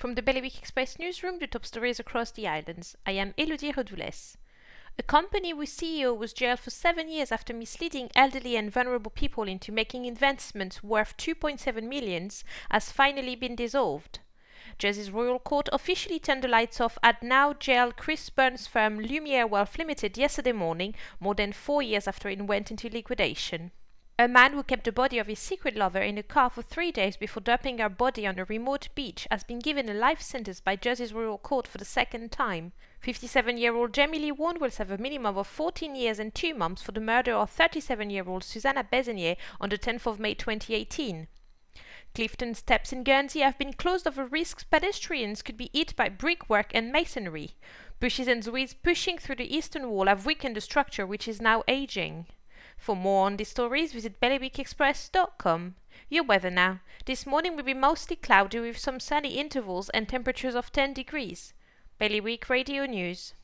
From the Bailiwick Express newsroom, the top stories across the islands. I am Elodie Redoules. A company whose CEO was jailed for seven years after misleading elderly and vulnerable people into making investments worth 2.7 millions has finally been dissolved. Jersey's Royal Court officially turned the lights off at now jailed Chris Burns' firm Lumiere Wealth Limited yesterday morning, more than four years after it went into liquidation. A man who kept the body of his secret lover in a car for three days before dumping her body on a remote beach has been given a life sentence by Jersey's Royal Court for the second time. 57 year old Jamie Lee Warne will serve a minimum of 14 years and 2 months for the murder of 37 year old Susanna Bezerra on the 10th of May 2018. Clifton Steps in Guernsey have been closed over risks pedestrians could be hit by brickwork and masonry. Bushes and weeds pushing through the eastern wall have weakened the structure, which is now aging. For more on these stories, visit bailiwickexpress.com. Your weather now. This morning will be mostly cloudy with some sunny intervals and temperatures of 10 degrees. Bailiwick Radio News.